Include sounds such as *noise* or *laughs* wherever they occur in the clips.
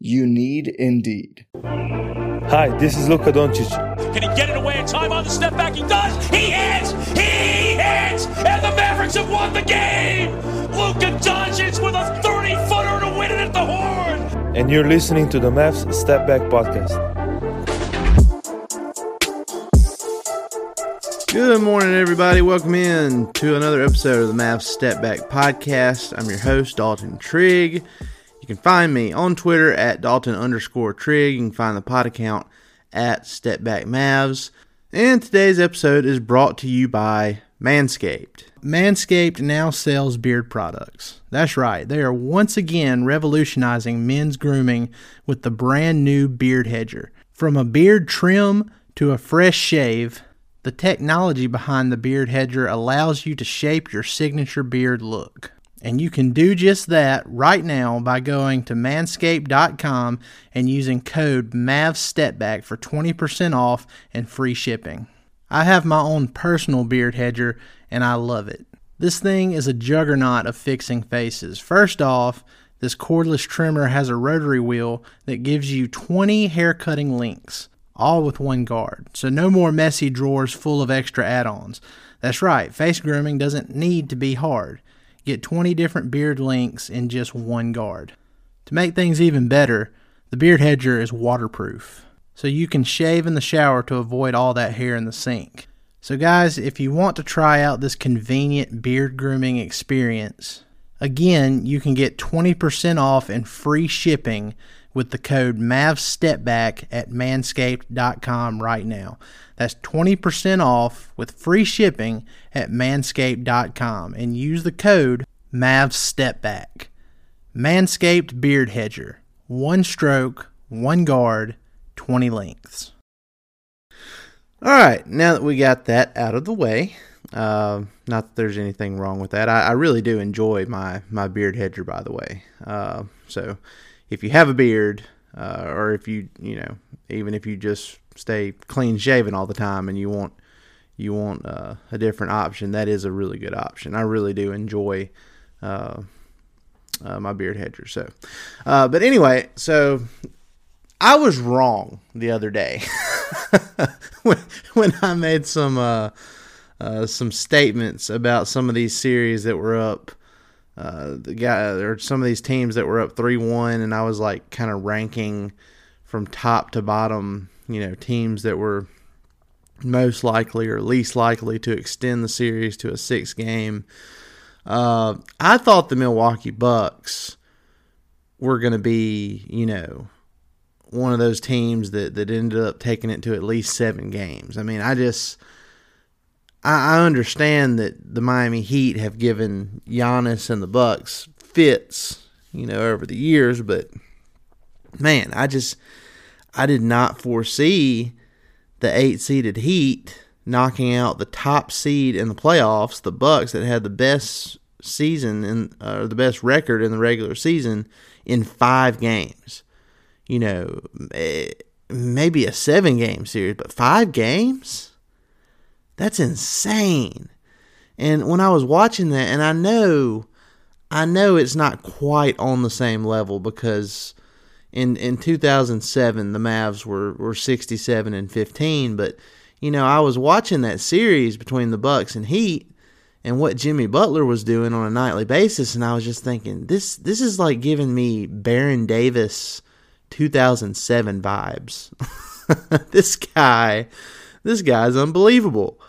You need Indeed. Hi, this is Luka Doncic. Can he get it away in time on the step back? He does. He hits. He hits. And the Mavericks have won the game. Luka Doncic with a 30 footer to win it at the horn. And you're listening to the Mavs Step Back Podcast. Good morning, everybody. Welcome in to another episode of the Mavs Step Back Podcast. I'm your host, Dalton Trigg. You can find me on Twitter at Dalton underscore Trigg. You can find the pod account at Stepback Mavs. And today's episode is brought to you by Manscaped. Manscaped now sells beard products. That's right, they are once again revolutionizing men's grooming with the brand new Beard Hedger. From a beard trim to a fresh shave, the technology behind the Beard Hedger allows you to shape your signature beard look. And you can do just that right now by going to manscaped.com and using code MAVSTEPBACK for 20% off and free shipping. I have my own personal beard hedger and I love it. This thing is a juggernaut of fixing faces. First off, this cordless trimmer has a rotary wheel that gives you 20 hair cutting links, all with one guard. So no more messy drawers full of extra add ons. That's right, face grooming doesn't need to be hard. Get 20 different beard lengths in just one guard. To make things even better, the beard hedger is waterproof, so you can shave in the shower to avoid all that hair in the sink. So, guys, if you want to try out this convenient beard grooming experience, again, you can get 20% off and free shipping with the code MAVSTEPBACK at manscaped.com right now. That's 20% off with free shipping at manscaped.com and use the code MAVSTEPBACK. Manscaped Beard Hedger. One stroke, one guard, 20 lengths. All right, now that we got that out of the way, uh, not that there's anything wrong with that. I, I, really do enjoy my, my beard hedger, by the way. Uh, so if you have a beard, uh, or if you you know even if you just stay clean shaven all the time and you want you want uh, a different option, that is a really good option. I really do enjoy uh, uh my beard hedger. So, uh, but anyway, so I was wrong the other day *laughs* when when I made some uh, some statements about some of these series that were up uh, the guy or some of these teams that were up three one, and I was like kind of ranking from top to bottom, you know, teams that were most likely or least likely to extend the series to a six game. Uh, I thought the Milwaukee Bucks were going to be, you know, one of those teams that, that ended up taking it to at least seven games. I mean, I just I, I understand that the Miami Heat have given Giannis and the Bucks fits, you know, over the years, but man, I just I did not foresee the eight seeded Heat knocking out the top seed in the playoffs, the Bucks that had the best season and uh, the best record in the regular season in five games. You know, eh, maybe a seven game series, but five games. That's insane. And when I was watching that, and I know, I know it's not quite on the same level because in in 2007 the Mavs were were 67 and 15, but you know I was watching that series between the Bucks and Heat and what Jimmy Butler was doing on a nightly basis, and I was just thinking this this is like giving me Baron Davis 2007 vibes. *laughs* this guy, this guy's unbelievable.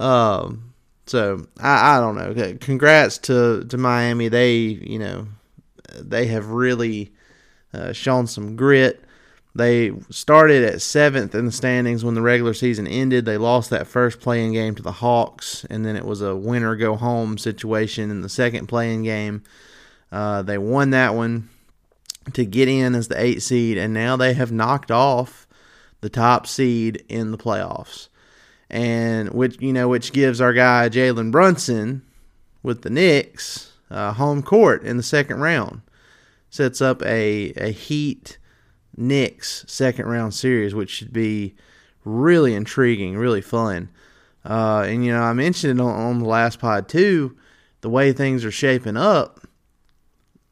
Um, so I, I don't know. Congrats to to Miami. They you know they have really uh, shown some grit. They started at seventh in the standings when the regular season ended. They lost that first play-in game to the Hawks, and then it was a winner go home situation in the second play-in game. Uh, they won that one to get in as the eight seed, and now they have knocked off the top seed in the playoffs, and which you know which gives our guy Jalen Brunson with the Knicks uh, home court in the second round. Sets up a a Heat Knicks second round series, which should be really intriguing, really fun. Uh, and you know, I mentioned on, on the last pod too, the way things are shaping up.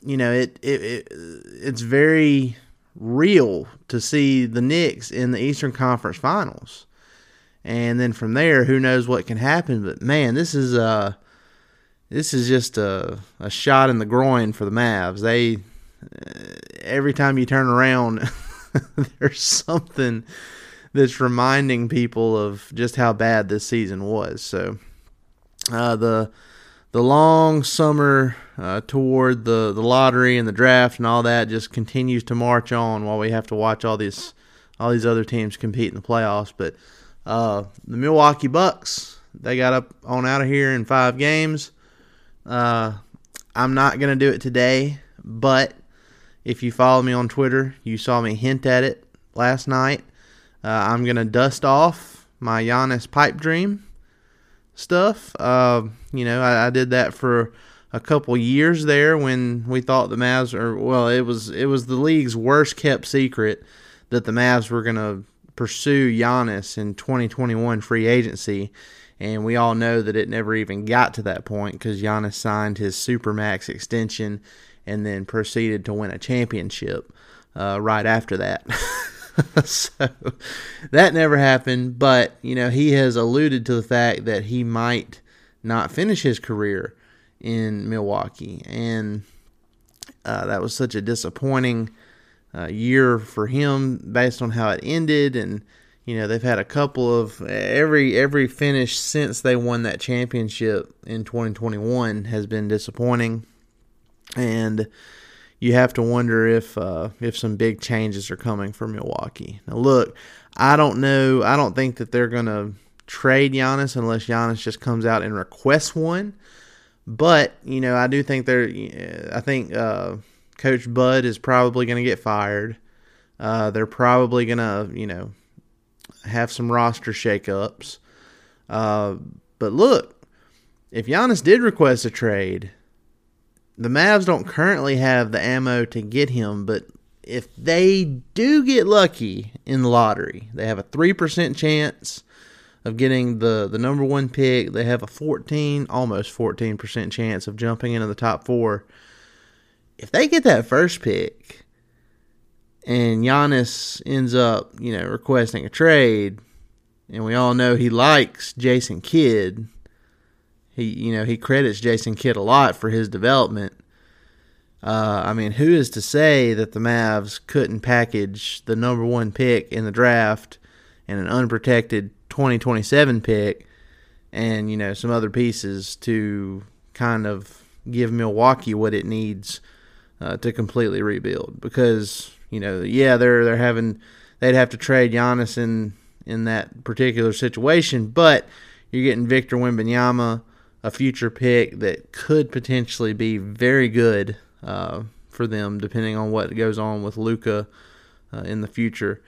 You know, it, it, it it's very real to see the Knicks in the Eastern Conference Finals, and then from there, who knows what can happen? But man, this is uh this is just a a shot in the groin for the Mavs. They every time you turn around, *laughs* there's something that's reminding people of just how bad this season was. So uh, the the long summer uh, toward the, the lottery and the draft and all that just continues to march on while we have to watch all these all these other teams compete in the playoffs. But uh, the Milwaukee Bucks they got up on out of here in five games. Uh, I'm not gonna do it today, but if you follow me on Twitter, you saw me hint at it last night. Uh, I'm gonna dust off my Giannis pipe dream stuff. Uh, you know, I, I, did that for a couple years there when we thought the Mavs are well, it was it was the league's worst kept secret that the Mavs were gonna pursue Giannis in 2021 free agency. And we all know that it never even got to that point because Giannis signed his supermax extension and then proceeded to win a championship uh, right after that. *laughs* so that never happened, but you know he has alluded to the fact that he might not finish his career in Milwaukee, and uh, that was such a disappointing year for him based on how it ended, and you know they've had a couple of every every finish since they won that championship in 2021 has been disappointing and you have to wonder if uh, if some big changes are coming for Milwaukee. Now, look, I don't know. I don't think that they're going to trade Giannis unless Giannis just comes out and requests one. But you know, I do think they're. I think uh, Coach Bud is probably going to get fired. Uh, they're probably going to, you know, have some roster shakeups. Uh, but look, if Giannis did request a trade, the Mavs don't currently have the ammo to get him, but if they do get lucky in the lottery, they have a 3% chance of getting the, the number one pick. They have a 14, almost 14% chance of jumping into the top four. If they get that first pick and Giannis ends up, you know, requesting a trade, and we all know he likes Jason Kidd, he, you know, he credits Jason Kidd a lot for his development. Uh, I mean, who is to say that the Mavs couldn't package the number one pick in the draft and an unprotected 2027 pick and, you know, some other pieces to kind of give Milwaukee what it needs uh, to completely rebuild? Because, you know, yeah, they're, they're having, they'd have to trade Giannis in, in that particular situation, but you're getting Victor Wembanyama a future pick that could potentially be very good uh, for them, depending on what goes on with Luka uh, in the future.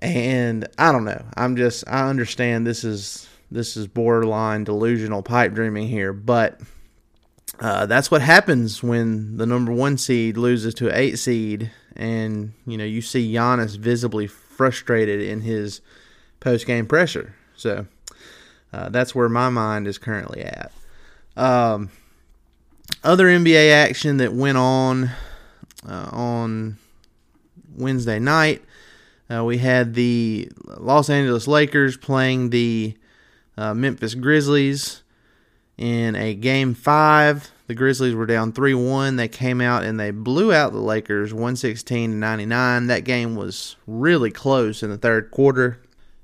And I don't know. I'm just I understand this is this is borderline delusional pipe dreaming here, but uh, that's what happens when the number one seed loses to an eight seed, and you know you see Giannis visibly frustrated in his post game pressure. So uh, that's where my mind is currently at. Um, other NBA action that went on uh, on Wednesday night, uh, we had the Los Angeles Lakers playing the uh, Memphis Grizzlies in a game five the Grizzlies were down 3 1. They came out and they blew out the Lakers 116 to 99. That game was really close in the third quarter.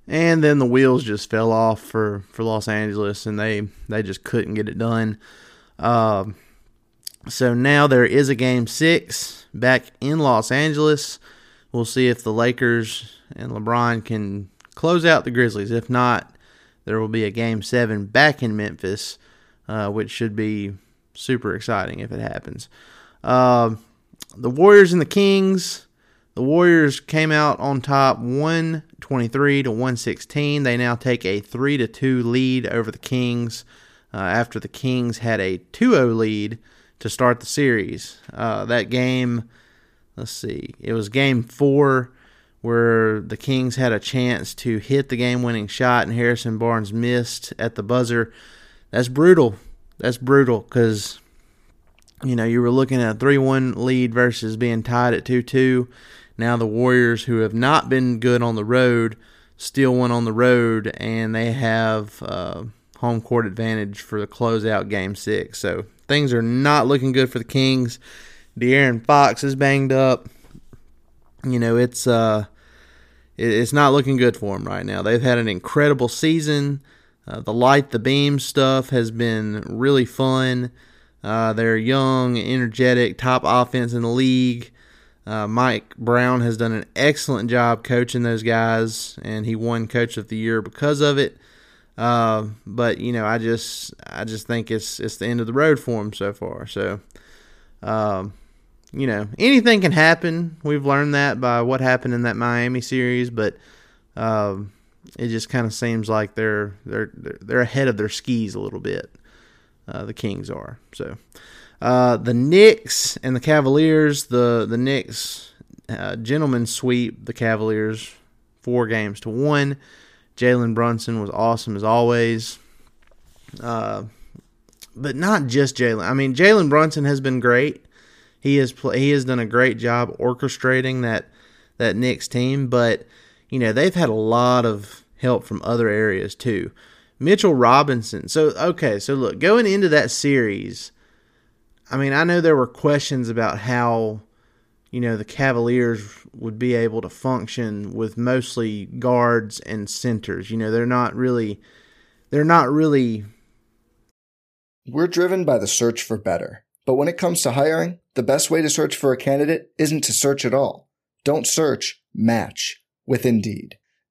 And then the wheels just fell off for, for Los Angeles and they, they just couldn't get it done. Uh, so now there is a game six back in Los Angeles. We'll see if the Lakers and LeBron can close out the Grizzlies. If not, there will be a game seven back in Memphis, uh, which should be super exciting if it happens. Uh, the Warriors and the Kings. The Warriors came out on top 123 to 116. They now take a 3 to 2 lead over the Kings uh, after the Kings had a 2 0 lead to start the series. Uh, that game, let's see, it was game four where the Kings had a chance to hit the game winning shot and Harrison Barnes missed at the buzzer. That's brutal that's brutal because you know you were looking at a three-one lead versus being tied at two-two. Now the Warriors, who have not been good on the road, still went on the road, and they have uh, home court advantage for the closeout game six. So things are not looking good for the Kings. De'Aaron Fox is banged up. You know it's uh, it's not looking good for them right now. They've had an incredible season. Uh, the light, the beam stuff has been really fun. Uh, they're young, energetic, top offense in the league. Uh, Mike Brown has done an excellent job coaching those guys, and he won Coach of the Year because of it. Uh, but you know, I just, I just think it's it's the end of the road for him so far. So, um, you know, anything can happen. We've learned that by what happened in that Miami series, but um, it just kind of seems like they're they're they're ahead of their skis a little bit. Uh, the Kings are so. Uh, the Knicks and the Cavaliers. The the Knicks uh, gentlemen sweep the Cavaliers four games to one. Jalen Brunson was awesome as always. Uh, but not just Jalen. I mean, Jalen Brunson has been great. He has he has done a great job orchestrating that that Knicks team, but you know, they've had a lot of help from other areas too. Mitchell Robinson. So, okay, so look, going into that series, I mean, I know there were questions about how, you know, the Cavaliers would be able to function with mostly guards and centers. You know, they're not really, they're not really. We're driven by the search for better. But when it comes to hiring, the best way to search for a candidate isn't to search at all. Don't search, match with Indeed.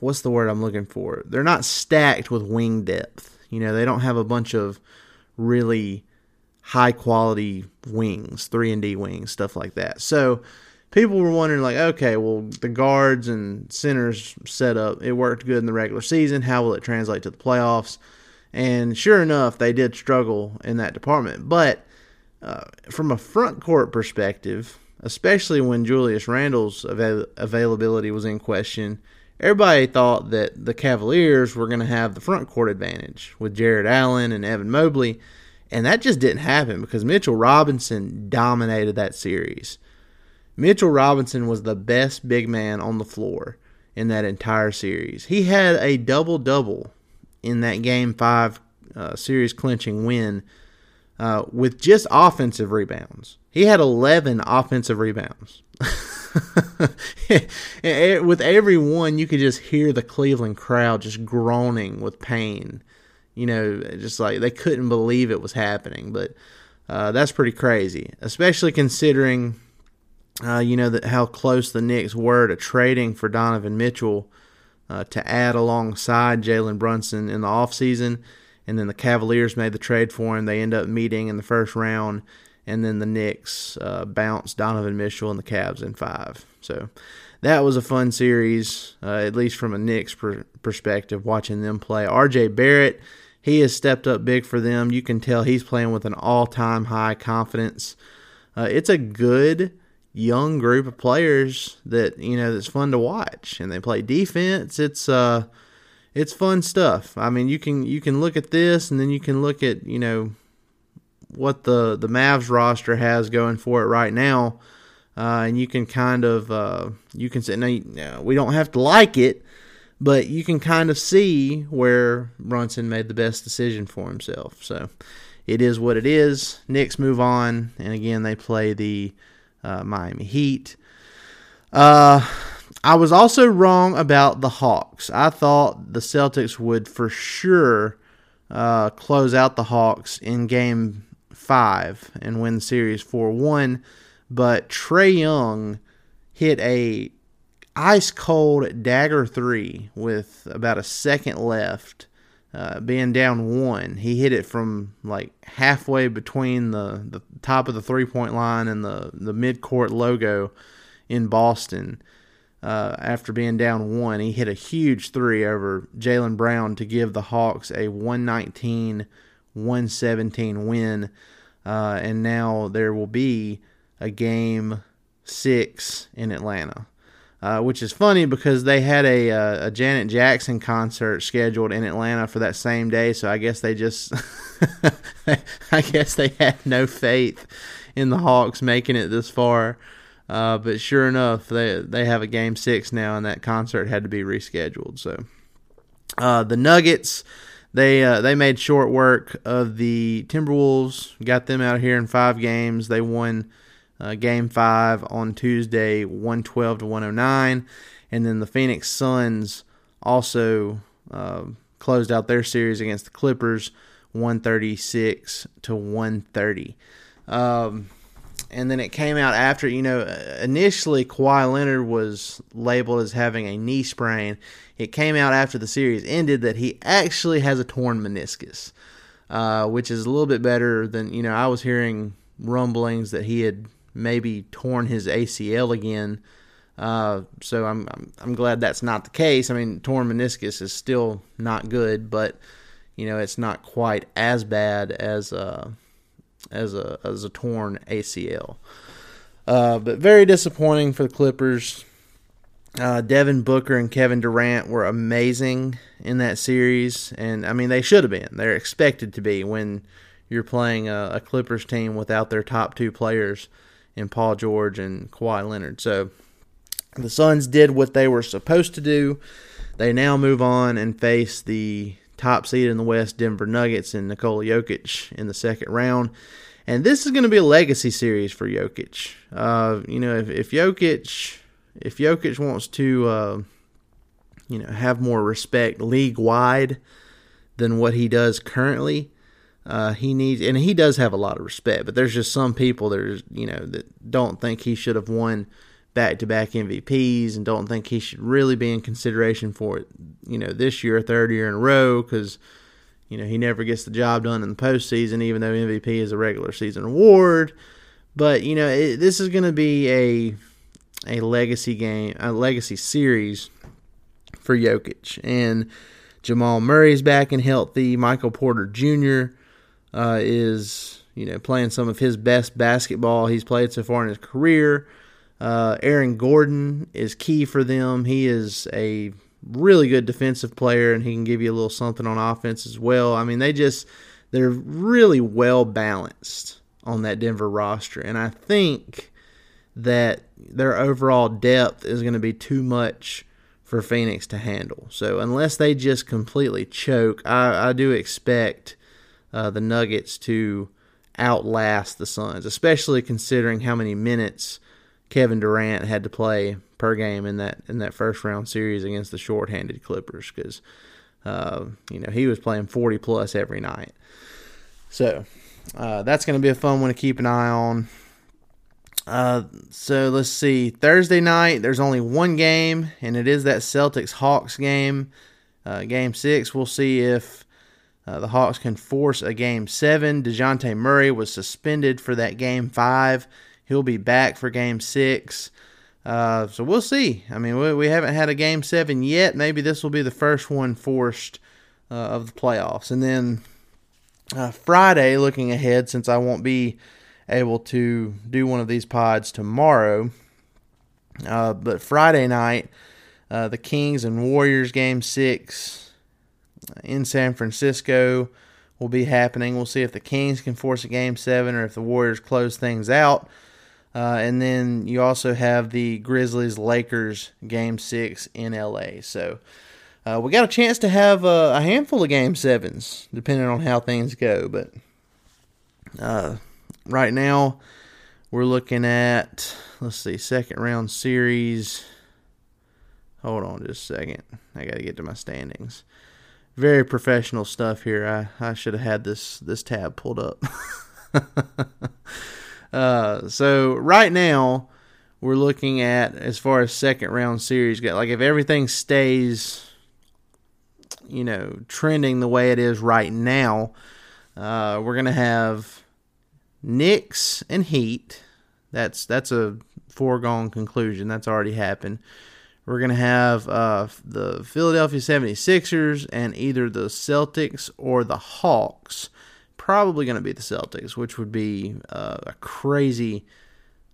what's the word I'm looking for? They're not stacked with wing depth. You know, they don't have a bunch of really high quality wings, 3 and D wings, stuff like that. So, people were wondering like, okay, well, the guards and centers set up, it worked good in the regular season. How will it translate to the playoffs? And sure enough, they did struggle in that department. But uh, from a front court perspective, especially when Julius Randle's avail- availability was in question, everybody thought that the Cavaliers were going to have the front court advantage with Jarrett Allen and Evan Mobley, and that just didn't happen because Mitchell Robinson dominated that series. Mitchell Robinson was the best big man on the floor in that entire series. He had a double double in that game five uh, series clinching win uh, with just offensive rebounds. He had 11 offensive rebounds. *laughs* with every one, you could just hear the Cleveland crowd just groaning with pain. You know, just like they couldn't believe it was happening. But uh, that's pretty crazy, especially considering, uh, you know, that how close the Knicks were to trading for Donovan Mitchell uh, to add alongside Jalen Brunson in the offseason. And then the Cavaliers made the trade for him. They end up meeting in the first round and then the Knicks uh, bounced Donovan Mitchell and the Cavs in five. So that was a fun series, uh, at least from a Knicks per- perspective, watching them play. RJ Barrett, he has stepped up big for them. You can tell he's playing with an all time high confidence. Uh, it's a good young group of players that you know that's fun to watch, and they play defense. It's uh, it's fun stuff. I mean, you can you can look at this, and then you can look at you know what the the Mavs roster has going for it right now, uh, and you can kind of uh, you can say now we don't have to like it, but you can kind of see where Brunson made the best decision for himself. So it is what it is. Knicks move on, and again they play the uh, Miami Heat. Uh, I was also wrong about the Hawks. I thought the Celtics would for sure uh, close out the Hawks in game five and win the series 4 1. But Trae Young hit a ice cold dagger three with about a second left, uh, being down one. He hit it from like halfway between the, the top of the three point line and the, the mid court logo in Boston. Uh, after being down one, he hit a huge three over Jaylen Brown to give the Hawks a 119 117 win. Uh, and now there will be a game six in Atlanta. Uh, which is funny because they had a, uh, a Janet Jackson concert scheduled in Atlanta for that same day. So I guess they just, *laughs* I guess they had no faith in the Hawks making it this far. Uh, but sure enough, they they have a game six now, and that concert had to be rescheduled. So uh, the Nuggets they uh, they made short work of the Timberwolves, got them out here in five games. They won uh, game five on Tuesday, one twelve to one hundred nine, and then the Phoenix Suns also uh, closed out their series against the Clippers, one thirty six to one thirty. Um, and then it came out after you know initially Kawhi Leonard was labeled as having a knee sprain it came out after the series ended that he actually has a torn meniscus, uh, which is a little bit better than you know. I was hearing rumblings that he had maybe torn his ACL again. Uh, so I'm, I'm, I'm glad that's not the case. I mean, torn meniscus is still not good, but you know it's not quite as bad as a as a as a torn ACL. Uh, but very disappointing for the Clippers. Uh, Devin Booker and Kevin Durant were amazing in that series, and I mean they should have been. They're expected to be when you're playing a, a Clippers team without their top two players in Paul George and Kawhi Leonard. So the Suns did what they were supposed to do. They now move on and face the top seed in the West, Denver Nuggets, and Nikola Jokic in the second round. And this is going to be a legacy series for Jokic. Uh, you know, if, if Jokic if Jokic wants to, uh, you know, have more respect league wide than what he does currently, uh, he needs, and he does have a lot of respect. But there's just some people that you know that don't think he should have won back-to-back MVPs and don't think he should really be in consideration for it. You know, this year, third year in a row, because you know he never gets the job done in the postseason, even though MVP is a regular season award. But you know, it, this is going to be a a legacy game, a legacy series for Jokic. And Jamal Murray's back and healthy. Michael Porter Jr. Uh, is you know playing some of his best basketball he's played so far in his career. Uh, Aaron Gordon is key for them. He is a really good defensive player, and he can give you a little something on offense as well. I mean, they just they're really well balanced on that Denver roster, and I think that their overall depth is going to be too much for Phoenix to handle. So unless they just completely choke, I, I do expect uh, the Nuggets to outlast the Suns, especially considering how many minutes Kevin Durant had to play per game in that in that first round series against the shorthanded Clippers because uh, you know he was playing 40 plus every night. So uh, that's going to be a fun one to keep an eye on. Uh, so let's see. Thursday night, there's only one game, and it is that Celtics Hawks game. Uh, game six, we'll see if uh, the Hawks can force a game seven. DeJounte Murray was suspended for that game five. He'll be back for game six. Uh, so we'll see. I mean, we, we haven't had a game seven yet. Maybe this will be the first one forced uh, of the playoffs. And then uh, Friday, looking ahead, since I won't be able to do one of these pods tomorrow. Uh, but Friday night, uh, the Kings and Warriors game six in San Francisco will be happening. We'll see if the Kings can force a game seven or if the Warriors close things out. Uh, and then you also have the Grizzlies Lakers game six in LA. So uh, we got a chance to have a, a, handful of game sevens, depending on how things go. But uh, right now we're looking at let's see second round series. Hold on just a second. I gotta get to my standings. Very professional stuff here. I, I should have had this this tab pulled up *laughs* uh, so right now we're looking at as far as second round series go like if everything stays you know trending the way it is right now uh, we're gonna have Knicks and Heat. That's that's a foregone conclusion. That's already happened. We're going to have uh, the Philadelphia 76ers and either the Celtics or the Hawks. Probably going to be the Celtics, which would be uh, a crazy,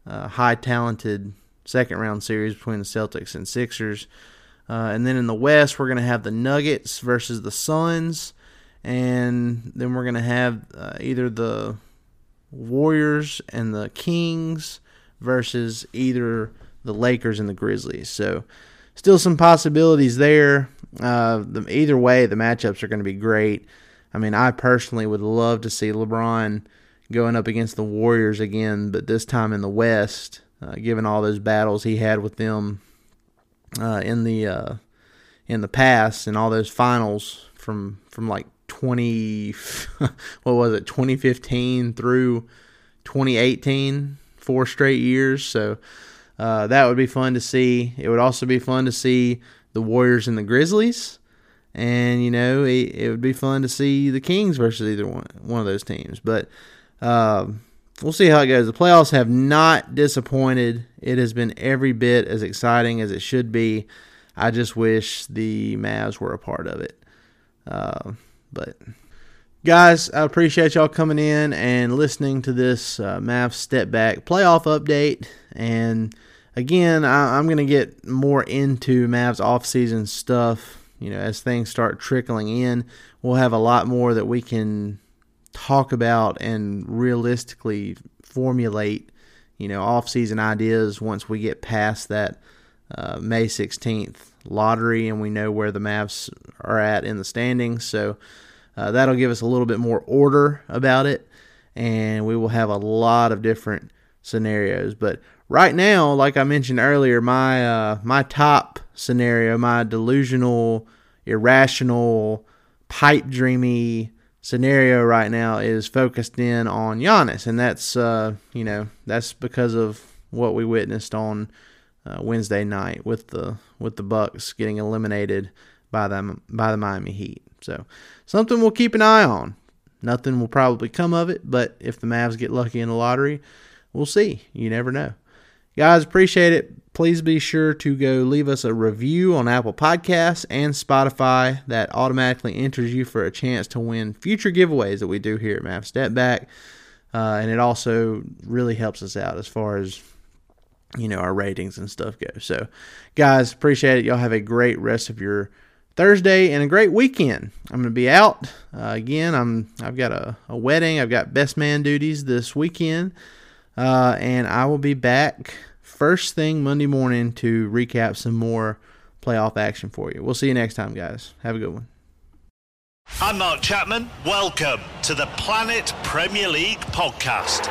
uh, high talented second round series between the Celtics and Sixers. Uh, and then in the West, we're going to have the Nuggets versus the Suns. And then we're going to have uh, either the Warriors and the Kings versus either the Lakers and the Grizzlies. So, still some possibilities there. Uh, the, either way, the matchups are going to be great. I mean, I personally would love to see LeBron going up against the Warriors again, but this time in the West, uh, given all those battles he had with them uh, in the uh, in the past and all those finals from from like 20 *laughs* what was it 2015 through 2018 four straight years. So uh, that would be fun to see. It would also be fun to see the warriors and the grizzlies and you know it, it would be fun to see the kings versus either one, one of those teams but uh, we'll see how it goes the playoffs have not disappointed it has been every bit as exciting as it should be i just wish the mavs were a part of it uh, but guys, I appreciate y'all coming in and listening to this uh, Mavs step back playoff update. And again, I, am going to get more into Mavs offseason stuff. You know, as things start trickling in, we'll have a lot more that we can talk about and realistically formulate. You know, off-season ideas once we get past that uh, May 16th lottery and we know where the Mavs are at in the standings. So uh, that'll give us a little bit more order about it, and we will have a lot of different scenarios. But right now, like I mentioned earlier, my uh, my top scenario, my delusional, irrational, pipe dreamy scenario right now is focused in on Giannis, and that's uh, you know that's because of what we witnessed on uh, Wednesday night with the with the Bucks getting eliminated by them by the Miami Heat. So something we'll keep an eye on. Nothing will probably come of it, but if the Mavs get lucky in the lottery, we'll see. You never know. Guys, appreciate it. Please be sure to go leave us a review on Apple Podcasts and Spotify. That automatically enters you for a chance to win future giveaways that we do here at Mavs Step Back. Uh, and it also really helps us out as far as you know our ratings and stuff go. So, guys, appreciate it. Y'all have a great rest of your Thursday and a great weekend. I'm going to be out uh, again. I'm I've got a, a, wedding. I've got best man duties this weekend, uh, and I will be back first thing Monday morning to recap some more playoff action for you. We'll see you next time, guys. Have a good one. I'm Mark Chapman. Welcome to the Planet Premier League podcast.